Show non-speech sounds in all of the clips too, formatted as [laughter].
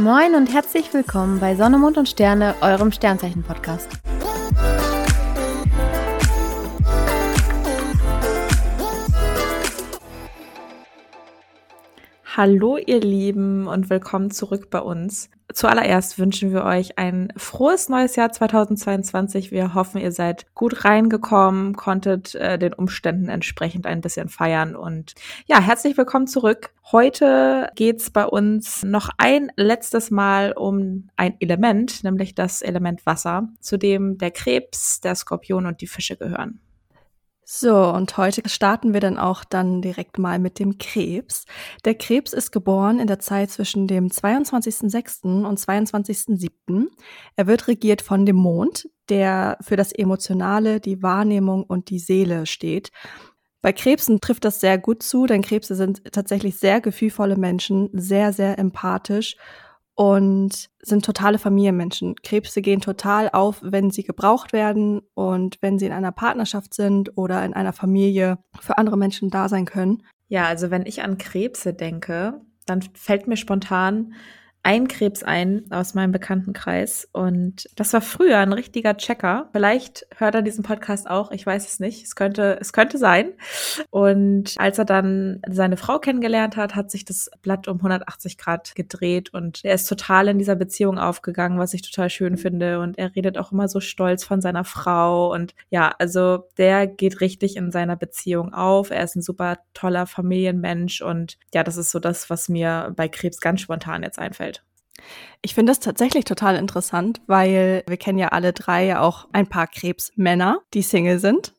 Moin und herzlich willkommen bei Sonne, Mond und Sterne, eurem Sternzeichen-Podcast. Hallo ihr Lieben und willkommen zurück bei uns. Zuallererst wünschen wir euch ein frohes neues Jahr 2022. Wir hoffen, ihr seid gut reingekommen, konntet äh, den Umständen entsprechend ein bisschen feiern und ja, herzlich willkommen zurück. Heute geht's bei uns noch ein letztes Mal um ein Element, nämlich das Element Wasser, zu dem der Krebs, der Skorpion und die Fische gehören. So, und heute starten wir dann auch dann direkt mal mit dem Krebs. Der Krebs ist geboren in der Zeit zwischen dem 22.06. und 22.07. Er wird regiert von dem Mond, der für das Emotionale, die Wahrnehmung und die Seele steht. Bei Krebsen trifft das sehr gut zu, denn Krebse sind tatsächlich sehr gefühlvolle Menschen, sehr, sehr empathisch und sind totale Familienmenschen. Krebse gehen total auf, wenn sie gebraucht werden und wenn sie in einer Partnerschaft sind oder in einer Familie für andere Menschen da sein können. Ja, also wenn ich an Krebse denke, dann fällt mir spontan ein Krebs ein aus meinem Bekanntenkreis und das war früher ein richtiger Checker. Vielleicht hört er diesen Podcast auch, ich weiß es nicht. Es könnte, es könnte sein. Und als er dann seine Frau kennengelernt hat, hat sich das Blatt um 180 Grad gedreht und er ist total in dieser Beziehung aufgegangen, was ich total schön finde. Und er redet auch immer so stolz von seiner Frau und ja, also der geht richtig in seiner Beziehung auf. Er ist ein super toller Familienmensch und ja, das ist so das, was mir bei Krebs ganz spontan jetzt einfällt. Ich finde das tatsächlich total interessant, weil wir kennen ja alle drei auch ein paar Krebsmänner, die Single sind.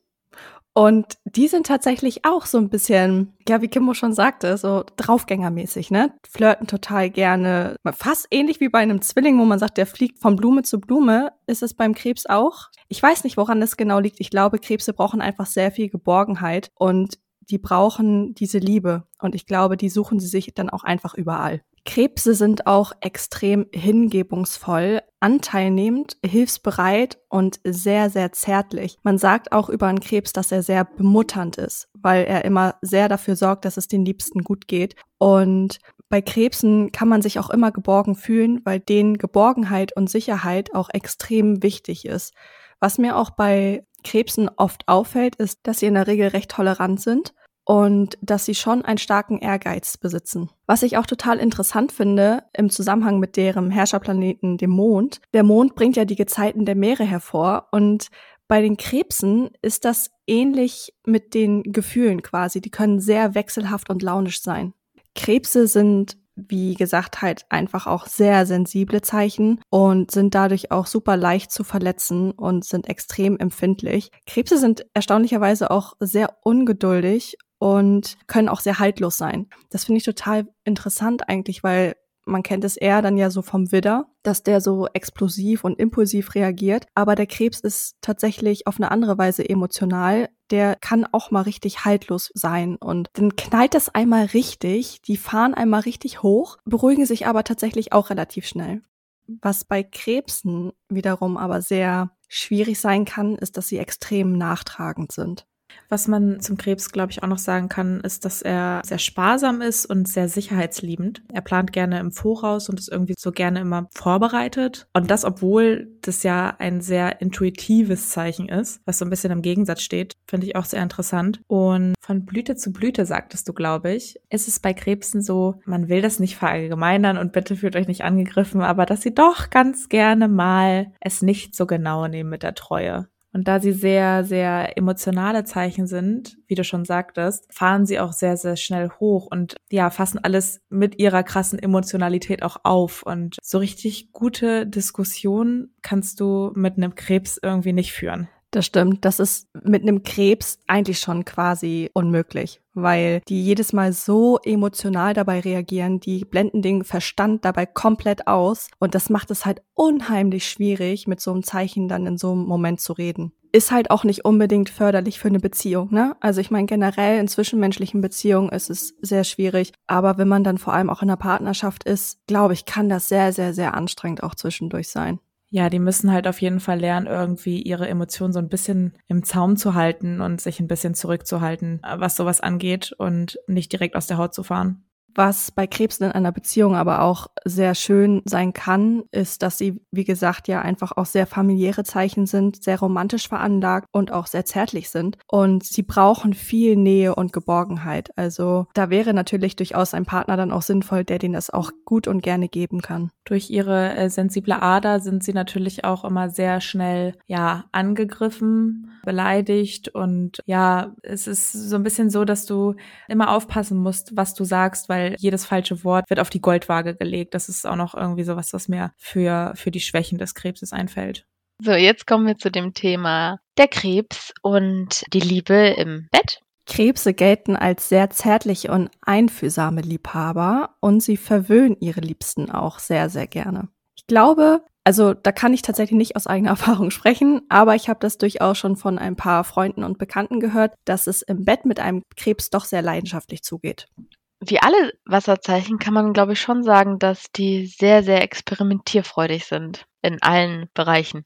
Und die sind tatsächlich auch so ein bisschen, ja, wie Kimbo schon sagte, so draufgängermäßig, ne? Flirten total gerne. Fast ähnlich wie bei einem Zwilling, wo man sagt, der fliegt von Blume zu Blume, ist es beim Krebs auch. Ich weiß nicht, woran das genau liegt. Ich glaube, Krebse brauchen einfach sehr viel Geborgenheit und die brauchen diese Liebe. Und ich glaube, die suchen sie sich dann auch einfach überall. Krebse sind auch extrem hingebungsvoll, anteilnehmend, hilfsbereit und sehr, sehr zärtlich. Man sagt auch über einen Krebs, dass er sehr bemutternd ist, weil er immer sehr dafür sorgt, dass es den Liebsten gut geht. Und bei Krebsen kann man sich auch immer geborgen fühlen, weil denen Geborgenheit und Sicherheit auch extrem wichtig ist. Was mir auch bei Krebsen oft auffällt, ist, dass sie in der Regel recht tolerant sind und dass sie schon einen starken Ehrgeiz besitzen. Was ich auch total interessant finde im Zusammenhang mit deren Herrscherplaneten, dem Mond. Der Mond bringt ja die Gezeiten der Meere hervor und bei den Krebsen ist das ähnlich mit den Gefühlen quasi. Die können sehr wechselhaft und launisch sein. Krebse sind wie gesagt, halt einfach auch sehr sensible Zeichen und sind dadurch auch super leicht zu verletzen und sind extrem empfindlich. Krebse sind erstaunlicherweise auch sehr ungeduldig und können auch sehr haltlos sein. Das finde ich total interessant eigentlich, weil man kennt es eher dann ja so vom Widder, dass der so explosiv und impulsiv reagiert. Aber der Krebs ist tatsächlich auf eine andere Weise emotional. Der kann auch mal richtig haltlos sein. Und dann knallt das einmal richtig. Die fahren einmal richtig hoch, beruhigen sich aber tatsächlich auch relativ schnell. Was bei Krebsen wiederum aber sehr schwierig sein kann, ist, dass sie extrem nachtragend sind. Was man zum Krebs, glaube ich, auch noch sagen kann, ist, dass er sehr sparsam ist und sehr sicherheitsliebend. Er plant gerne im Voraus und ist irgendwie so gerne immer vorbereitet. Und das, obwohl das ja ein sehr intuitives Zeichen ist, was so ein bisschen im Gegensatz steht, finde ich auch sehr interessant. Und von Blüte zu Blüte, sagtest du, glaube ich, ist es bei Krebsen so, man will das nicht verallgemeinern und bitte fühlt euch nicht angegriffen, aber dass sie doch ganz gerne mal es nicht so genau nehmen mit der Treue. Und da sie sehr, sehr emotionale Zeichen sind, wie du schon sagtest, fahren sie auch sehr, sehr schnell hoch und ja, fassen alles mit ihrer krassen Emotionalität auch auf. Und so richtig gute Diskussionen kannst du mit einem Krebs irgendwie nicht führen. Das stimmt. Das ist mit einem Krebs eigentlich schon quasi unmöglich, weil die jedes Mal so emotional dabei reagieren, die blenden den Verstand dabei komplett aus und das macht es halt unheimlich schwierig, mit so einem Zeichen dann in so einem Moment zu reden. Ist halt auch nicht unbedingt förderlich für eine Beziehung, ne? Also ich meine, generell in zwischenmenschlichen Beziehungen ist es sehr schwierig, aber wenn man dann vor allem auch in einer Partnerschaft ist, glaube ich, kann das sehr, sehr, sehr anstrengend auch zwischendurch sein ja, die müssen halt auf jeden Fall lernen, irgendwie ihre Emotionen so ein bisschen im Zaum zu halten und sich ein bisschen zurückzuhalten, was sowas angeht und nicht direkt aus der Haut zu fahren. Was bei Krebsen in einer Beziehung aber auch sehr schön sein kann, ist, dass sie, wie gesagt, ja einfach auch sehr familiäre Zeichen sind, sehr romantisch veranlagt und auch sehr zärtlich sind. Und sie brauchen viel Nähe und Geborgenheit. Also da wäre natürlich durchaus ein Partner dann auch sinnvoll, der denen das auch gut und gerne geben kann. Durch ihre äh, sensible Ader sind sie natürlich auch immer sehr schnell, ja, angegriffen, beleidigt und ja, es ist so ein bisschen so, dass du immer aufpassen musst, was du sagst, weil jedes falsche Wort wird auf die Goldwaage gelegt. Das ist auch noch irgendwie sowas, was mir für, für die Schwächen des Krebses einfällt. So, jetzt kommen wir zu dem Thema der Krebs und die Liebe im Bett. Krebse gelten als sehr zärtliche und einfühlsame Liebhaber und sie verwöhnen ihre Liebsten auch sehr, sehr gerne. Ich glaube, also da kann ich tatsächlich nicht aus eigener [laughs] Erfahrung sprechen, aber ich habe das durchaus schon von ein paar Freunden und Bekannten gehört, dass es im Bett mit einem Krebs doch sehr leidenschaftlich zugeht. Wie alle Wasserzeichen kann man, glaube ich, schon sagen, dass die sehr, sehr experimentierfreudig sind in allen Bereichen.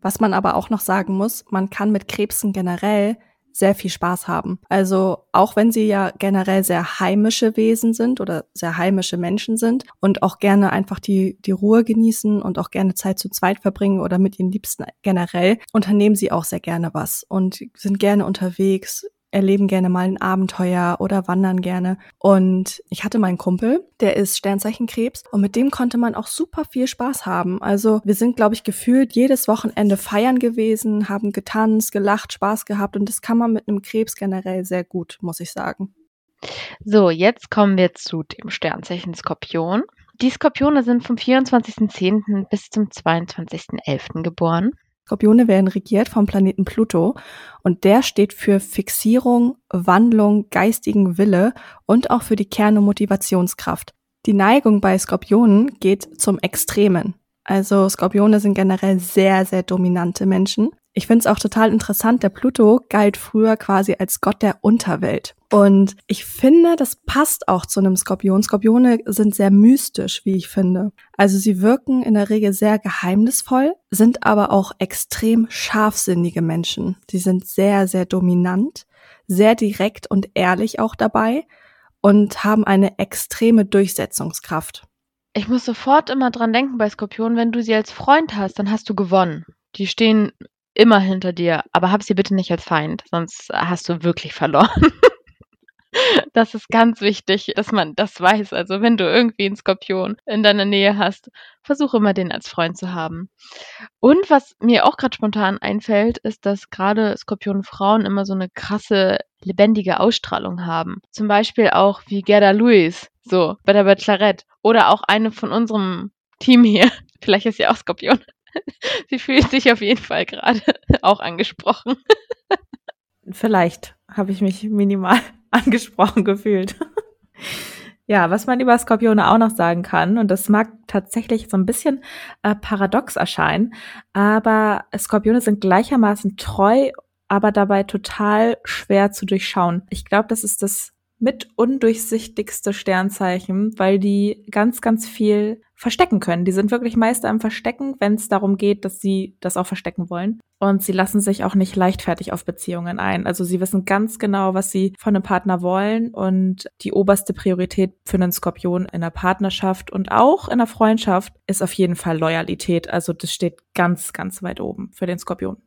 Was man aber auch noch sagen muss, man kann mit Krebsen generell sehr viel Spaß haben. Also auch wenn sie ja generell sehr heimische Wesen sind oder sehr heimische Menschen sind und auch gerne einfach die, die Ruhe genießen und auch gerne Zeit zu zweit verbringen oder mit ihren Liebsten generell, unternehmen sie auch sehr gerne was und sind gerne unterwegs, erleben gerne mal ein Abenteuer oder wandern gerne. Und ich hatte meinen Kumpel, der ist Sternzeichen Krebs und mit dem konnte man auch super viel Spaß haben. Also wir sind, glaube ich, gefühlt jedes Wochenende feiern gewesen, haben getanzt, gelacht, Spaß gehabt und das kann man mit einem Krebs generell sehr gut, muss ich sagen. So, jetzt kommen wir zu dem Sternzeichen Skorpion. Die Skorpione sind vom 24.10. bis zum 22.11. geboren. Skorpione werden regiert vom Planeten Pluto und der steht für Fixierung, Wandlung, geistigen Wille und auch für die Kern- und Motivationskraft. Die Neigung bei Skorpionen geht zum Extremen. Also Skorpione sind generell sehr, sehr dominante Menschen. Ich finde es auch total interessant, der Pluto galt früher quasi als Gott der Unterwelt. Und ich finde, das passt auch zu einem Skorpion. Skorpione sind sehr mystisch, wie ich finde. Also sie wirken in der Regel sehr geheimnisvoll, sind aber auch extrem scharfsinnige Menschen. Sie sind sehr, sehr dominant, sehr direkt und ehrlich auch dabei und haben eine extreme Durchsetzungskraft. Ich muss sofort immer dran denken bei Skorpionen, wenn du sie als Freund hast, dann hast du gewonnen. Die stehen immer hinter dir, aber hab sie bitte nicht als Feind, sonst hast du wirklich verloren. [laughs] Das ist ganz wichtig, dass man das weiß. Also wenn du irgendwie einen Skorpion in deiner Nähe hast, versuche immer den als Freund zu haben. Und was mir auch gerade spontan einfällt, ist, dass gerade Skorpionfrauen immer so eine krasse, lebendige Ausstrahlung haben. Zum Beispiel auch wie Gerda Lewis, so bei der Bachelorette. Oder auch eine von unserem Team hier. [laughs] Vielleicht ist sie auch Skorpion. [laughs] Sie fühlt sich auf jeden Fall gerade [laughs] auch angesprochen. Vielleicht habe ich mich minimal [laughs] angesprochen gefühlt. Ja, was man über Skorpione auch noch sagen kann, und das mag tatsächlich so ein bisschen äh, paradox erscheinen, aber Skorpione sind gleichermaßen treu, aber dabei total schwer zu durchschauen. Ich glaube, das ist das mit undurchsichtigste Sternzeichen, weil die ganz, ganz viel verstecken können. Die sind wirklich meist am Verstecken, wenn es darum geht, dass sie das auch verstecken wollen. Und sie lassen sich auch nicht leichtfertig auf Beziehungen ein. Also sie wissen ganz genau, was sie von einem Partner wollen. Und die oberste Priorität für einen Skorpion in der Partnerschaft und auch in der Freundschaft ist auf jeden Fall Loyalität. Also das steht ganz, ganz weit oben für den Skorpion.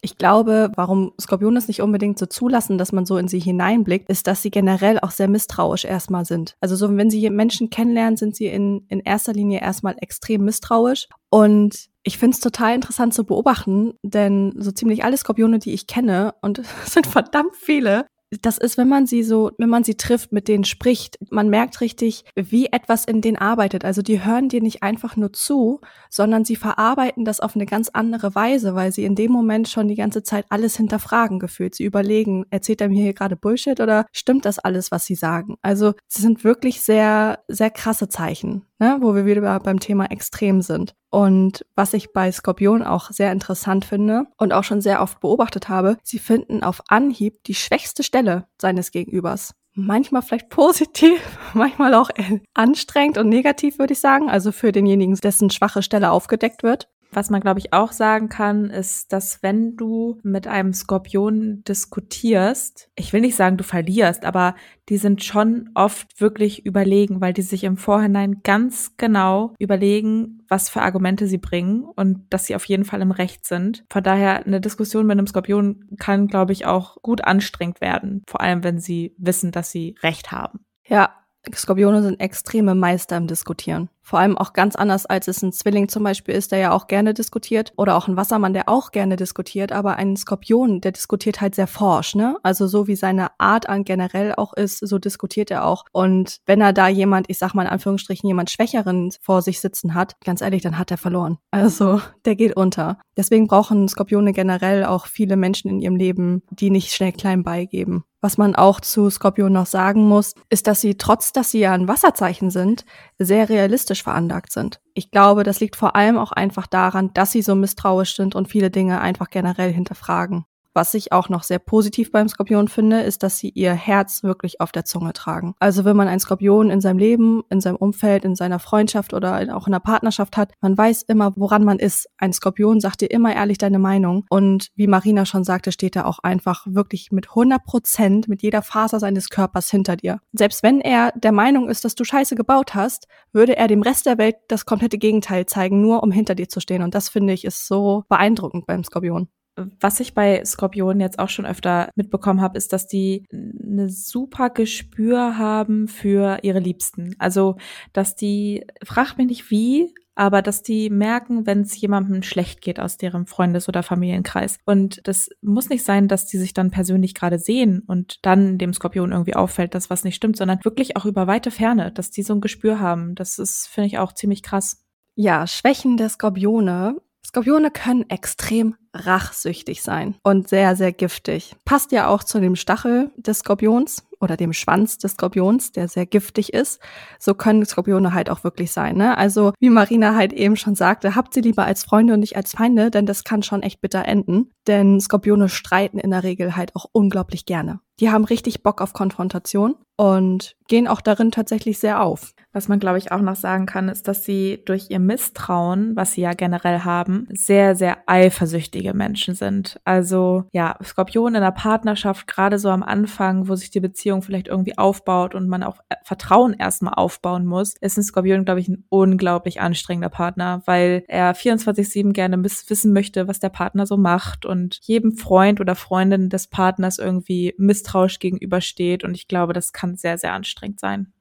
Ich glaube, warum Skorpione es nicht unbedingt so zulassen, dass man so in sie hineinblickt, ist, dass sie generell auch sehr misstrauisch erstmal sind. Also so, wenn sie Menschen kennenlernen, sind sie in, in erster Linie erstmal extrem misstrauisch. Und ich finde es total interessant zu beobachten, denn so ziemlich alle Skorpione, die ich kenne, und [laughs] es sind verdammt viele, das ist, wenn man sie so, wenn man sie trifft, mit denen spricht, man merkt richtig, wie etwas in denen arbeitet. Also die hören dir nicht einfach nur zu, sondern sie verarbeiten das auf eine ganz andere Weise, weil sie in dem Moment schon die ganze Zeit alles hinterfragen gefühlt. Sie überlegen, erzählt er mir hier gerade Bullshit oder stimmt das alles, was sie sagen? Also sie sind wirklich sehr, sehr krasse Zeichen ne, wo wir wieder beim Thema Extrem sind. Und was ich bei Skorpion auch sehr interessant finde und auch schon sehr oft beobachtet habe, sie finden auf Anhieb die schwächste Stelle seines Gegenübers. Manchmal vielleicht positiv, [laughs] manchmal auch anstrengend und negativ, würde ich sagen. Also für denjenigen, dessen schwache Stelle aufgedeckt wird. Was man, glaube ich, auch sagen kann, ist, dass wenn du mit einem Skorpion diskutierst, ich will nicht sagen, du verlierst, aber die sind schon oft wirklich überlegen, weil die sich im Vorhinein ganz genau überlegen, was für Argumente sie bringen und dass sie auf jeden Fall im Recht sind. Von daher, eine Diskussion mit einem Skorpion kann, glaube ich, auch gut anstrengend werden. Vor allem, wenn sie wissen, dass sie Recht haben. Ja, Skorpione sind extreme Meister im Diskutieren. Vor allem auch ganz anders, als es ein Zwilling zum Beispiel ist, der ja auch gerne diskutiert. Oder auch ein Wassermann, der auch gerne diskutiert. Aber ein Skorpion, der diskutiert halt sehr forsch, ne? Also so wie seine Art an generell auch ist, so diskutiert er auch. Und wenn er da jemand, ich sag mal in Anführungsstrichen, jemand Schwächeren vor sich sitzen hat, ganz ehrlich, dann hat er verloren. Also [laughs] der geht unter. Deswegen brauchen Skorpione generell auch viele Menschen in ihrem Leben, die nicht schnell klein beigeben. Was man auch zu Skorpion noch sagen muss, ist, dass sie, trotz dass sie ja ein Wasserzeichen sind, sehr realistisch veranlagt sind. Ich glaube, das liegt vor allem auch einfach daran, dass sie so misstrauisch sind und viele Dinge einfach generell hinterfragen. Was ich auch noch sehr positiv beim Skorpion finde, ist, dass sie ihr Herz wirklich auf der Zunge tragen. Also wenn man einen Skorpion in seinem Leben, in seinem Umfeld, in seiner Freundschaft oder auch in einer Partnerschaft hat, man weiß immer, woran man ist. Ein Skorpion sagt dir immer ehrlich deine Meinung. Und wie Marina schon sagte, steht er auch einfach wirklich mit 100 Prozent, mit jeder Faser seines Körpers hinter dir. Selbst wenn er der Meinung ist, dass du Scheiße gebaut hast, würde er dem Rest der Welt das komplette Gegenteil zeigen, nur um hinter dir zu stehen. Und das finde ich ist so beeindruckend beim Skorpion was ich bei Skorpionen jetzt auch schon öfter mitbekommen habe, ist, dass die eine super Gespür haben für ihre Liebsten. Also, dass die, fragt mich nicht wie, aber dass die merken, wenn es jemandem schlecht geht aus deren Freundes- oder Familienkreis. Und das muss nicht sein, dass die sich dann persönlich gerade sehen und dann dem Skorpion irgendwie auffällt, dass was nicht stimmt, sondern wirklich auch über weite Ferne, dass die so ein Gespür haben. Das ist, finde ich, auch ziemlich krass. Ja, Schwächen der Skorpione Skorpione können extrem rachsüchtig sein und sehr, sehr giftig. Passt ja auch zu dem Stachel des Skorpions oder dem Schwanz des Skorpions, der sehr giftig ist. So können Skorpione halt auch wirklich sein. Ne? Also wie Marina halt eben schon sagte, habt sie lieber als Freunde und nicht als Feinde, denn das kann schon echt bitter enden. Denn Skorpione streiten in der Regel halt auch unglaublich gerne. Die haben richtig Bock auf Konfrontation und gehen auch darin tatsächlich sehr auf. Was man, glaube ich, auch noch sagen kann, ist, dass sie durch ihr Misstrauen, was sie ja generell haben, sehr, sehr eifersüchtige Menschen sind. Also ja, Skorpion in der Partnerschaft, gerade so am Anfang, wo sich die Beziehung vielleicht irgendwie aufbaut und man auch äh, Vertrauen erstmal aufbauen muss, ist ein Skorpion, glaube ich, ein unglaublich anstrengender Partner, weil er 24-7 gerne wissen möchte, was der Partner so macht und jedem Freund oder Freundin des Partners irgendwie misstrauisch gegenübersteht. Und ich glaube, das kann sehr, sehr anstrengend sein.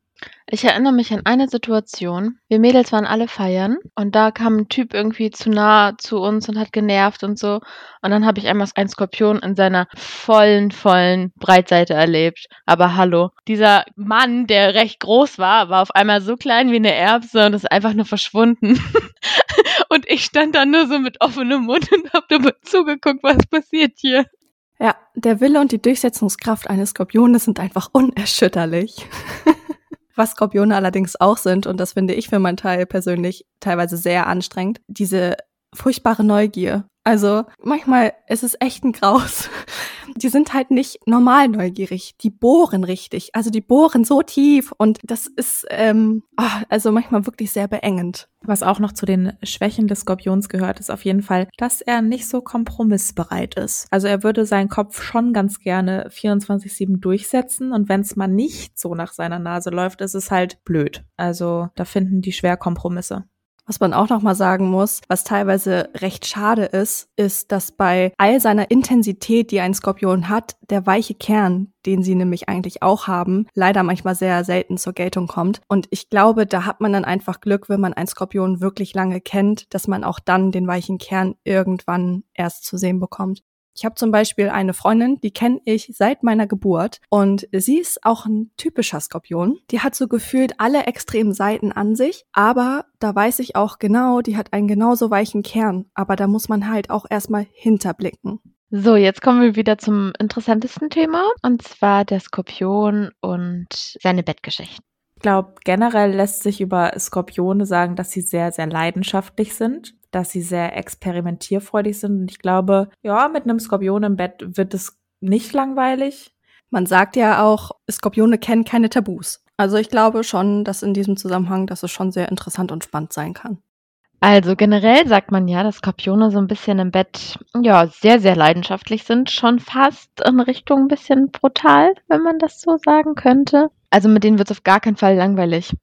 Ich erinnere mich an eine Situation. Wir Mädels waren alle feiern und da kam ein Typ irgendwie zu nah zu uns und hat genervt und so. Und dann habe ich einmal einen Skorpion in seiner vollen, vollen Breitseite erlebt. Aber hallo, dieser Mann, der recht groß war, war auf einmal so klein wie eine Erbse und ist einfach nur verschwunden. [laughs] und ich stand da nur so mit offenem Mund und habe dabei zugeguckt, was passiert hier. Ja, der Wille und die Durchsetzungskraft eines Skorpiones sind einfach unerschütterlich. [laughs] Was Skorpione allerdings auch sind, und das finde ich für meinen Teil persönlich teilweise sehr anstrengend, diese furchtbare Neugier. Also manchmal ist es echt ein Graus. Die sind halt nicht normal neugierig. Die bohren richtig. Also die bohren so tief und das ist ähm, oh, also manchmal wirklich sehr beengend. Was auch noch zu den Schwächen des Skorpions gehört, ist auf jeden Fall, dass er nicht so kompromissbereit ist. Also er würde seinen Kopf schon ganz gerne 24-7 durchsetzen und wenn es mal nicht so nach seiner Nase läuft, ist es halt blöd. Also da finden die schwer Kompromisse. Was man auch noch mal sagen muss, was teilweise recht schade ist, ist, dass bei all seiner Intensität, die ein Skorpion hat, der weiche Kern, den sie nämlich eigentlich auch haben, leider manchmal sehr selten zur Geltung kommt. Und ich glaube, da hat man dann einfach Glück, wenn man einen Skorpion wirklich lange kennt, dass man auch dann den weichen Kern irgendwann erst zu sehen bekommt. Ich habe zum Beispiel eine Freundin, die kenne ich seit meiner Geburt und sie ist auch ein typischer Skorpion. Die hat so gefühlt alle extremen Seiten an sich, aber da weiß ich auch genau, die hat einen genauso weichen Kern, aber da muss man halt auch erstmal hinterblicken. So, jetzt kommen wir wieder zum interessantesten Thema und zwar der Skorpion und seine Bettgeschichten. Ich glaube, generell lässt sich über Skorpione sagen, dass sie sehr, sehr leidenschaftlich sind dass sie sehr experimentierfreudig sind. Und ich glaube, ja, mit einem Skorpion im Bett wird es nicht langweilig. Man sagt ja auch, Skorpione kennen keine Tabus. Also ich glaube schon, dass in diesem Zusammenhang, dass es schon sehr interessant und spannend sein kann. Also generell sagt man ja, dass Skorpione so ein bisschen im Bett, ja, sehr, sehr leidenschaftlich sind. Schon fast in Richtung ein bisschen brutal, wenn man das so sagen könnte. Also mit denen wird es auf gar keinen Fall langweilig.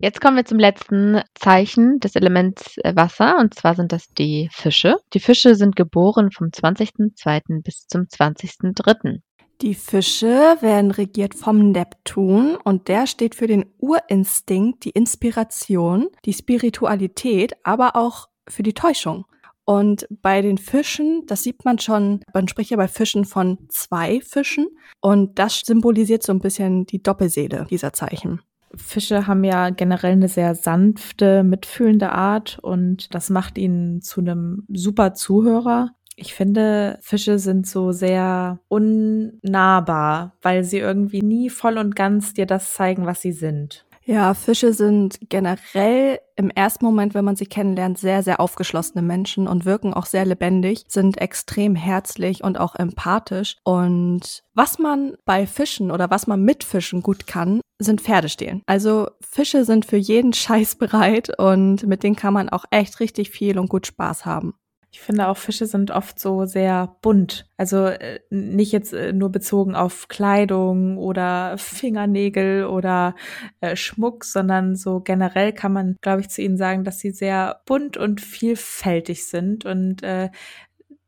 Jetzt kommen wir zum letzten Zeichen des Elements äh, Wasser und zwar sind das die Fische. Die Fische sind geboren vom 20.02. bis zum 20.03. Die Fische werden regiert vom Neptun und der steht für den Urinstinkt, die Inspiration, die Spiritualität, aber auch für die Täuschung. Und bei den Fischen, das sieht man schon, man spricht ja bei Fischen von zwei Fischen und das symbolisiert so ein bisschen die Doppelseele dieser Zeichen. Fische haben ja generell eine sehr sanfte, mitfühlende Art und das macht ihn zu einem super Zuhörer. Ich finde, Fische sind so sehr unnahbar, weil sie irgendwie nie voll und ganz dir das zeigen, was sie sind. Ja, Fische sind generell im ersten Moment, wenn man sie kennenlernt, sehr, sehr aufgeschlossene Menschen und wirken auch sehr lebendig, sind extrem herzlich und auch empathisch. Und was man bei Fischen oder was man mit Fischen gut kann, sind Pferde stehlen. Also Fische sind für jeden Scheiß bereit und mit denen kann man auch echt richtig viel und gut Spaß haben. Ich finde auch Fische sind oft so sehr bunt. Also äh, nicht jetzt äh, nur bezogen auf Kleidung oder Fingernägel oder äh, Schmuck, sondern so generell kann man, glaube ich, zu ihnen sagen, dass sie sehr bunt und vielfältig sind und äh,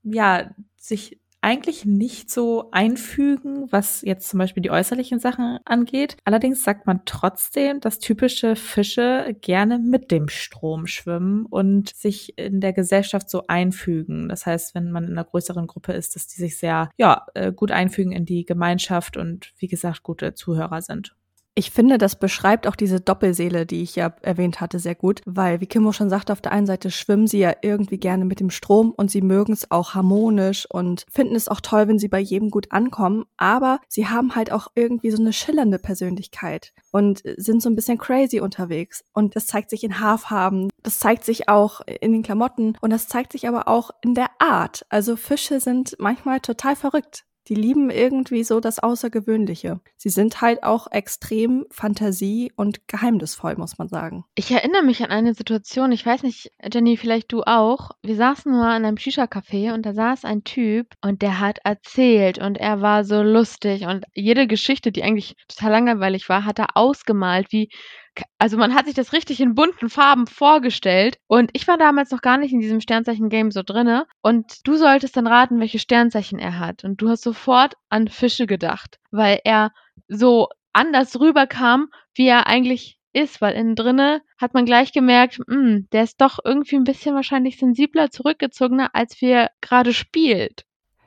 ja, sich eigentlich nicht so einfügen, was jetzt zum Beispiel die äußerlichen Sachen angeht. Allerdings sagt man trotzdem, dass typische Fische gerne mit dem Strom schwimmen und sich in der Gesellschaft so einfügen. Das heißt, wenn man in einer größeren Gruppe ist, dass die sich sehr, ja, äh, gut einfügen in die Gemeinschaft und wie gesagt, gute Zuhörer sind. Ich finde, das beschreibt auch diese Doppelseele, die ich ja erwähnt hatte, sehr gut, weil, wie Kimmo schon sagte, auf der einen Seite schwimmen sie ja irgendwie gerne mit dem Strom und sie mögen es auch harmonisch und finden es auch toll, wenn sie bei jedem gut ankommen, aber sie haben halt auch irgendwie so eine schillernde Persönlichkeit und sind so ein bisschen crazy unterwegs und das zeigt sich in Haarfarben, das zeigt sich auch in den Klamotten und das zeigt sich aber auch in der Art. Also Fische sind manchmal total verrückt. Die lieben irgendwie so das Außergewöhnliche. Sie sind halt auch extrem fantasie- und geheimnisvoll, muss man sagen. Ich erinnere mich an eine Situation, ich weiß nicht, Jenny, vielleicht du auch. Wir saßen nur an einem Shisha-Café und da saß ein Typ und der hat erzählt und er war so lustig und jede Geschichte, die eigentlich total langweilig war, hat er ausgemalt, wie also man hat sich das richtig in bunten Farben vorgestellt. Und ich war damals noch gar nicht in diesem Sternzeichen-Game so drinne. Und du solltest dann raten, welche Sternzeichen er hat. Und du hast sofort an Fische gedacht, weil er so anders rüberkam, wie er eigentlich ist, weil innen drinne hat man gleich gemerkt, mh, hm, der ist doch irgendwie ein bisschen wahrscheinlich sensibler, zurückgezogener, als wir gerade spielt.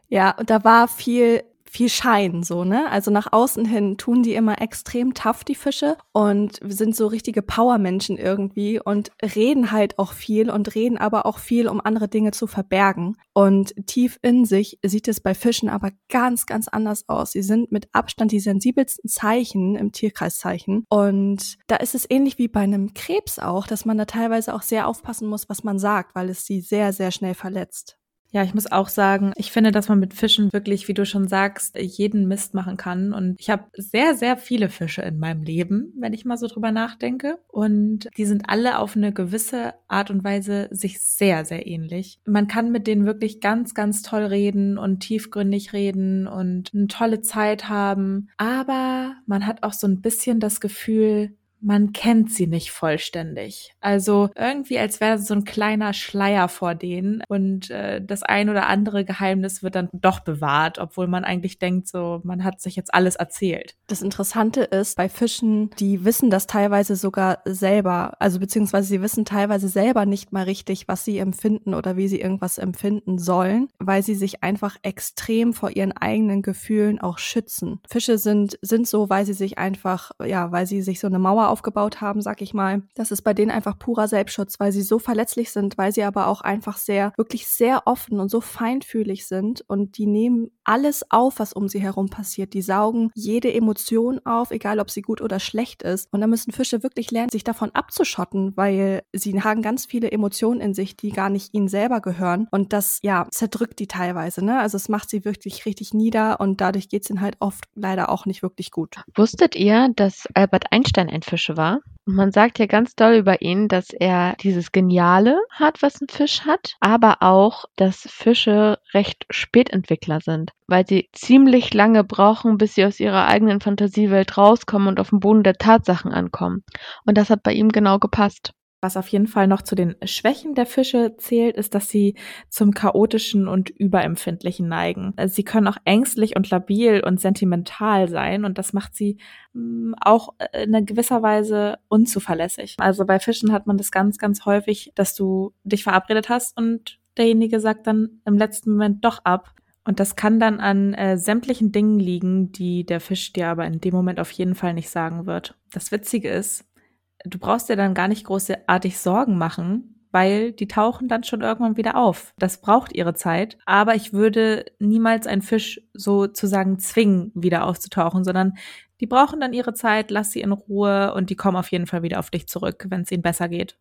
Ja, und da war viel viel Schein, so, ne? Also nach außen hin tun die immer extrem tough, die Fische, und sind so richtige Powermenschen irgendwie und reden halt auch viel und reden aber auch viel, um andere Dinge zu verbergen. Und tief in sich sieht es bei Fischen aber ganz, ganz anders aus. Sie sind mit Abstand die sensibelsten Zeichen im Tierkreiszeichen. Und da ist es ähnlich wie bei einem Krebs auch, dass man da teilweise auch sehr aufpassen muss, was man sagt, weil es sie sehr, sehr schnell verletzt. Ja, ich muss auch sagen, ich finde, dass man mit Fischen wirklich, wie du schon sagst, jeden Mist machen kann. Und ich habe sehr, sehr viele Fische in meinem Leben, wenn ich mal so drüber nachdenke. Und die sind alle auf eine gewisse Art und Weise sich sehr, sehr ähnlich. Man kann mit denen wirklich ganz, ganz toll reden und tiefgründig reden und eine tolle Zeit haben. Aber man hat auch so ein bisschen das Gefühl, man kennt sie nicht vollständig. Also irgendwie, als wäre so ein kleiner Schleier vor denen und äh, das ein oder andere Geheimnis wird dann doch bewahrt, obwohl man eigentlich denkt, so man hat sich jetzt alles erzählt. Das Interessante ist bei Fischen, die wissen das teilweise sogar selber, also beziehungsweise sie wissen teilweise selber nicht mal richtig, was sie empfinden oder wie sie irgendwas empfinden sollen, weil sie sich einfach extrem vor ihren eigenen Gefühlen auch schützen. Fische sind sind so, weil sie sich einfach, ja, weil sie sich so eine Mauer aufgebaut haben, sag ich mal. Das ist bei denen einfach purer Selbstschutz, weil sie so verletzlich sind, weil sie aber auch einfach sehr, wirklich sehr offen und so feinfühlig sind und die nehmen alles auf, was um sie herum passiert. Die saugen jede Emotion auf, egal ob sie gut oder schlecht ist. Und da müssen Fische wirklich lernen, sich davon abzuschotten, weil sie haben ganz viele Emotionen in sich, die gar nicht ihnen selber gehören. Und das, ja, zerdrückt die teilweise, ne? Also es macht sie wirklich richtig nieder und dadurch geht es ihnen halt oft leider auch nicht wirklich gut. Wusstet ihr, dass Albert Einstein ein Fisch war? Und man sagt ja ganz doll über ihn, dass er dieses Geniale hat, was ein Fisch hat, aber auch, dass Fische recht Spätentwickler sind, weil sie ziemlich lange brauchen, bis sie aus ihrer eigenen Fantasiewelt rauskommen und auf dem Boden der Tatsachen ankommen. Und das hat bei ihm genau gepasst. Was auf jeden Fall noch zu den Schwächen der Fische zählt, ist, dass sie zum chaotischen und überempfindlichen neigen. Sie können auch ängstlich und labil und sentimental sein und das macht sie mm, auch in gewisser Weise unzuverlässig. Also bei Fischen hat man das ganz, ganz häufig, dass du dich verabredet hast und derjenige sagt dann im letzten Moment doch ab. Und das kann dann an äh, sämtlichen Dingen liegen, die der Fisch dir aber in dem Moment auf jeden Fall nicht sagen wird. Das Witzige ist, du brauchst dir dann gar nicht großartig Sorgen machen, weil die tauchen dann schon irgendwann wieder auf. Das braucht ihre Zeit. Aber ich würde niemals einen Fisch sozusagen zwingen, wieder aufzutauchen, sondern die brauchen dann ihre Zeit, lass sie in Ruhe und die kommen auf jeden Fall wieder auf dich zurück, wenn es ihnen besser geht.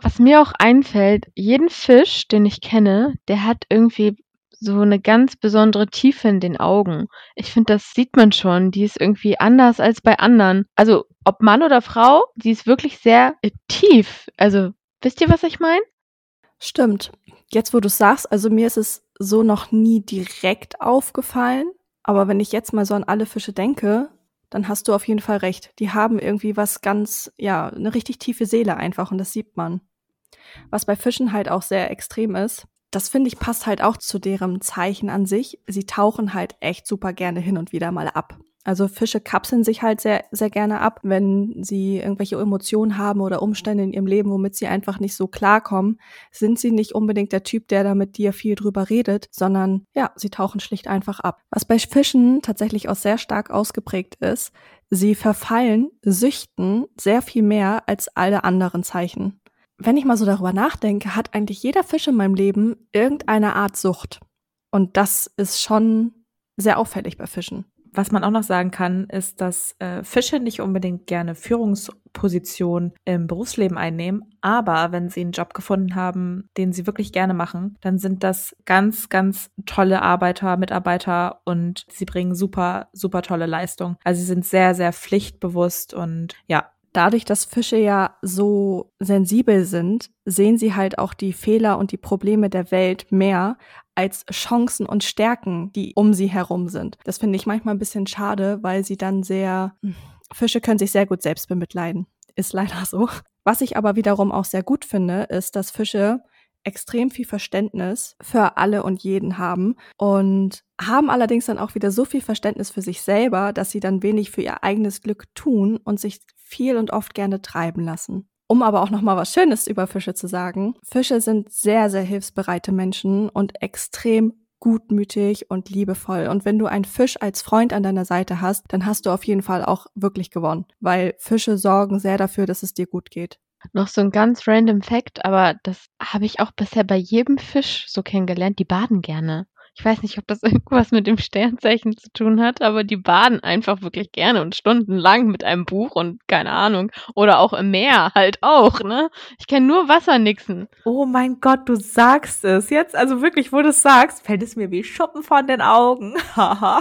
Was mir auch einfällt, jeden Fisch, den ich kenne, der hat irgendwie so eine ganz besondere Tiefe in den Augen. Ich finde, das sieht man schon. Die ist irgendwie anders als bei anderen. Also, ob Mann oder Frau, die ist wirklich sehr äh, tief. Also, wisst ihr, was ich meine? Stimmt. Jetzt, wo du sagst, also mir ist es so noch nie direkt aufgefallen. Aber wenn ich jetzt mal so an alle Fische denke, dann hast du auf jeden Fall recht. Die haben irgendwie was ganz, ja, eine richtig tiefe Seele einfach und das sieht man. Was bei Fischen halt auch sehr extrem ist, das finde ich passt halt auch zu deren Zeichen an sich. Sie tauchen halt echt super gerne hin und wieder mal ab. Also Fische kapseln sich halt sehr, sehr gerne ab, wenn sie irgendwelche Emotionen haben oder Umstände in ihrem Leben, womit sie einfach nicht so klarkommen, sind sie nicht unbedingt der Typ, der da mit dir viel drüber redet, sondern ja, sie tauchen schlicht einfach ab. Was bei Fischen tatsächlich auch sehr stark ausgeprägt ist, sie verfallen Süchten sehr viel mehr als alle anderen Zeichen wenn ich mal so darüber nachdenke, hat eigentlich jeder Fisch in meinem Leben irgendeine Art Sucht. Und das ist schon sehr auffällig bei Fischen. Was man auch noch sagen kann, ist, dass äh, Fische nicht unbedingt gerne Führungspositionen im Berufsleben einnehmen, aber wenn sie einen Job gefunden haben, den sie wirklich gerne machen, dann sind das ganz, ganz tolle Arbeiter, Mitarbeiter und sie bringen super, super tolle Leistung. Also sie sind sehr, sehr pflichtbewusst und ja, dadurch, dass Fische ja so sensibel sind, sehen sie halt auch die Fehler und die Probleme der Welt mehr als Chancen und Stärken, die um sie herum sind. Das finde ich manchmal ein bisschen schade, weil sie dann sehr, Fische können sich sehr gut selbst bemitleiden. Ist leider so. Was ich aber wiederum auch sehr gut finde, ist, dass Fische extrem viel Verständnis für alle und jeden haben und haben allerdings dann auch wieder so viel Verständnis für sich selber, dass sie dann wenig für ihr eigenes Glück tun und sich viel und oft gerne treiben lassen. Um aber auch noch mal was Schönes über Fische zu sagen: Fische sind sehr sehr hilfsbereite Menschen und extrem gutmütig und liebevoll. Und wenn du einen Fisch als Freund an deiner Seite hast, dann hast du auf jeden Fall auch wirklich gewonnen, weil Fische sorgen sehr dafür, dass es dir gut geht. Noch so ein ganz random Fact, aber das habe ich auch bisher bei jedem Fisch so kennengelernt, die baden gerne. Ich weiß nicht, ob das [laughs] irgendwas mit dem Sternzeichen zu tun hat, aber die baden einfach wirklich gerne und stundenlang mit einem Buch und keine Ahnung. Oder auch im Meer halt auch, ne? Ich kenne nur Wassernixen. Oh mein Gott, du sagst es. Jetzt, also wirklich, wo du es sagst, fällt es mir wie Schuppen von den Augen. [laughs] Haha.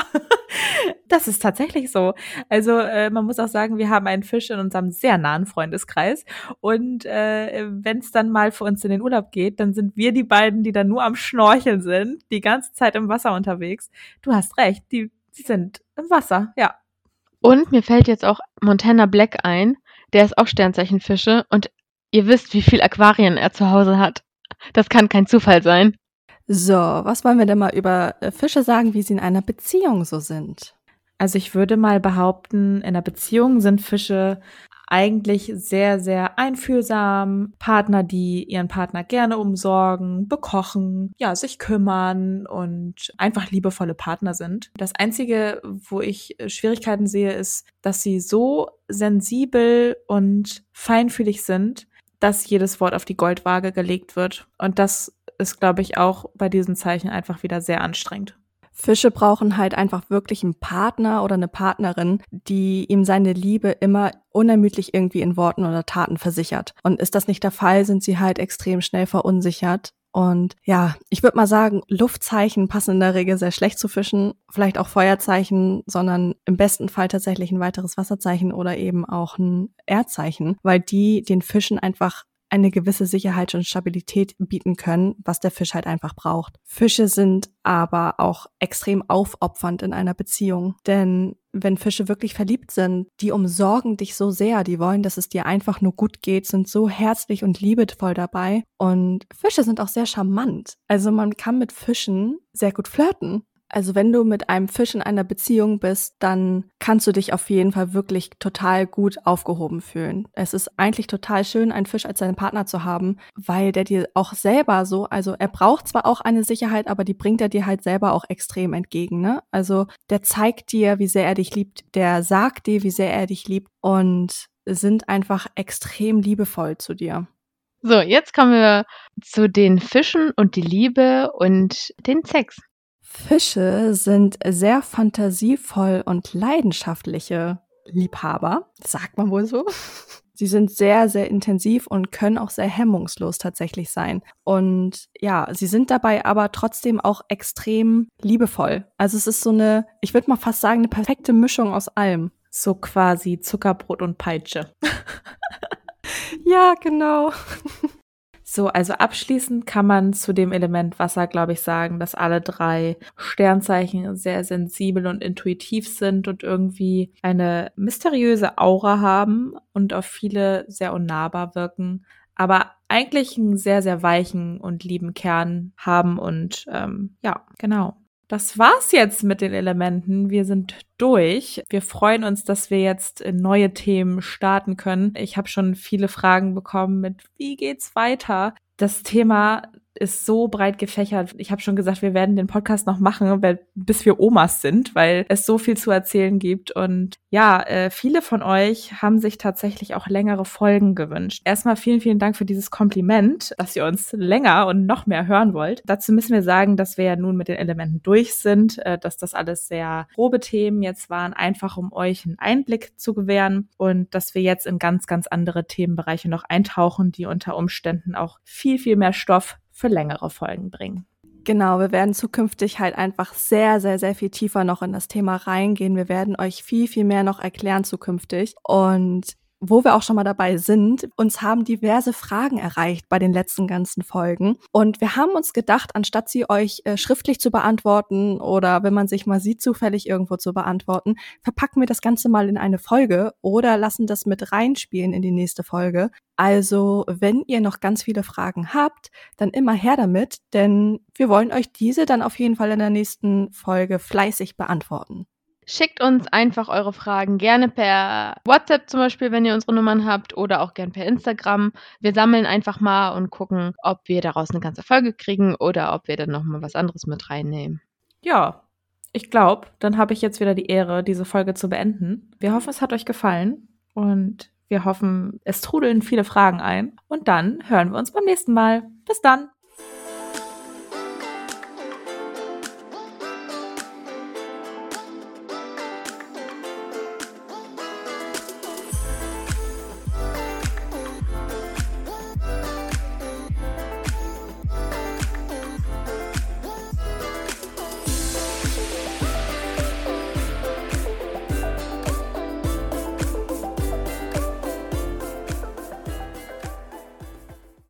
das ist tatsächlich so. Also, äh, man muss auch sagen, wir haben einen Fisch in unserem sehr nahen Freundeskreis. Und äh, wenn es dann mal für uns in den Urlaub geht, dann sind wir die beiden, die dann nur am Schnorcheln sind, die ganze Zeit Zeit im Wasser unterwegs. Du hast recht, die, die sind im Wasser, ja. Und mir fällt jetzt auch Montana Black ein, der ist auch Sternzeichenfische und ihr wisst, wie viel Aquarien er zu Hause hat. Das kann kein Zufall sein. So, was wollen wir denn mal über äh, Fische sagen, wie sie in einer Beziehung so sind? Also ich würde mal behaupten, in einer Beziehung sind Fische eigentlich sehr, sehr einfühlsam. Partner, die ihren Partner gerne umsorgen, bekochen, ja, sich kümmern und einfach liebevolle Partner sind. Das einzige, wo ich Schwierigkeiten sehe, ist, dass sie so sensibel und feinfühlig sind, dass jedes Wort auf die Goldwaage gelegt wird. Und das ist, glaube ich, auch bei diesen Zeichen einfach wieder sehr anstrengend. Fische brauchen halt einfach wirklich einen Partner oder eine Partnerin, die ihm seine Liebe immer unermüdlich irgendwie in Worten oder Taten versichert. Und ist das nicht der Fall, sind sie halt extrem schnell verunsichert Und ja, ich würde mal sagen, Luftzeichen passen in der Regel sehr schlecht zu Fischen, vielleicht auch Feuerzeichen, sondern im besten Fall tatsächlich ein weiteres Wasserzeichen oder eben auch ein Erdzeichen, weil die den Fischen einfach eine gewisse Sicherheit und Stabilität bieten können, was der Fisch halt einfach braucht. Fische sind aber auch extrem aufopfernd in einer Beziehung, denn wenn Fische wirklich verliebt sind, die umsorgen dich so sehr, die wollen, dass es dir einfach nur gut geht, sind so herzlich und liebevoll dabei und Fische sind auch sehr charmant. Also man kann mit Fischen sehr gut flirten. Also wenn du mit einem Fisch in einer Beziehung bist, dann kannst du dich auf jeden Fall wirklich total gut aufgehoben fühlen. Es ist eigentlich total schön, einen Fisch als deinen Partner zu haben, weil der dir auch selber so, also er braucht zwar auch eine Sicherheit, aber die bringt er dir halt selber auch extrem entgegen, ne? Also der zeigt dir, wie sehr er dich liebt, der sagt dir, wie sehr er dich liebt und sind einfach extrem liebevoll zu dir. So, jetzt kommen wir zu den Fischen und die Liebe und den Sex. Fische sind sehr fantasievoll und leidenschaftliche Liebhaber, sagt man wohl so. [laughs] Sie sind sehr, sehr intensiv und können auch sehr hemmungslos tatsächlich sein. Und ja, sie sind dabei aber trotzdem auch extrem liebevoll. Also es ist so eine, ich würde mal fast sagen, eine perfekte Mischung aus allem. So quasi Zuckerbrot und Peitsche. [laughs] ja, genau. So, also abschließend kann man zu dem Element Wasser, glaube ich, sagen, dass alle drei Sternzeichen sehr sensibel und intuitiv sind und irgendwie eine mysteriöse Aura haben und auf viele sehr unnahbar wirken, aber eigentlich einen sehr, sehr weichen und lieben Kern haben und ähm, ja, genau. Das war's jetzt mit den Elementen. Wir sind durch. Wir freuen uns, dass wir jetzt neue Themen starten können. Ich habe schon viele Fragen bekommen mit, wie geht's weiter? Das Thema ist so breit gefächert. Ich habe schon gesagt, wir werden den Podcast noch machen, bis wir Omas sind, weil es so viel zu erzählen gibt. Und ja, äh, viele von euch haben sich tatsächlich auch längere Folgen gewünscht. Erstmal vielen, vielen Dank für dieses Kompliment, dass ihr uns länger und noch mehr hören wollt. Dazu müssen wir sagen, dass wir ja nun mit den Elementen durch sind, äh, dass das alles sehr grobe Themen jetzt waren, einfach um euch einen Einblick zu gewähren und dass wir jetzt in ganz, ganz andere Themenbereiche noch eintauchen, die unter Umständen auch viel, viel mehr Stoff für längere Folgen bringen. Genau, wir werden zukünftig halt einfach sehr, sehr, sehr viel tiefer noch in das Thema reingehen. Wir werden euch viel, viel mehr noch erklären zukünftig. Und wo wir auch schon mal dabei sind, uns haben diverse Fragen erreicht bei den letzten ganzen Folgen. Und wir haben uns gedacht, anstatt sie euch äh, schriftlich zu beantworten oder wenn man sich mal sieht, zufällig irgendwo zu beantworten, verpacken wir das Ganze mal in eine Folge oder lassen das mit reinspielen in die nächste Folge. Also, wenn ihr noch ganz viele Fragen habt, dann immer her damit, denn wir wollen euch diese dann auf jeden Fall in der nächsten Folge fleißig beantworten. Schickt uns einfach eure Fragen gerne per WhatsApp zum Beispiel, wenn ihr unsere Nummern habt, oder auch gern per Instagram. Wir sammeln einfach mal und gucken, ob wir daraus eine ganze Folge kriegen oder ob wir dann nochmal was anderes mit reinnehmen. Ja, ich glaube, dann habe ich jetzt wieder die Ehre, diese Folge zu beenden. Wir hoffen, es hat euch gefallen und wir hoffen, es trudeln viele Fragen ein. Und dann hören wir uns beim nächsten Mal. Bis dann!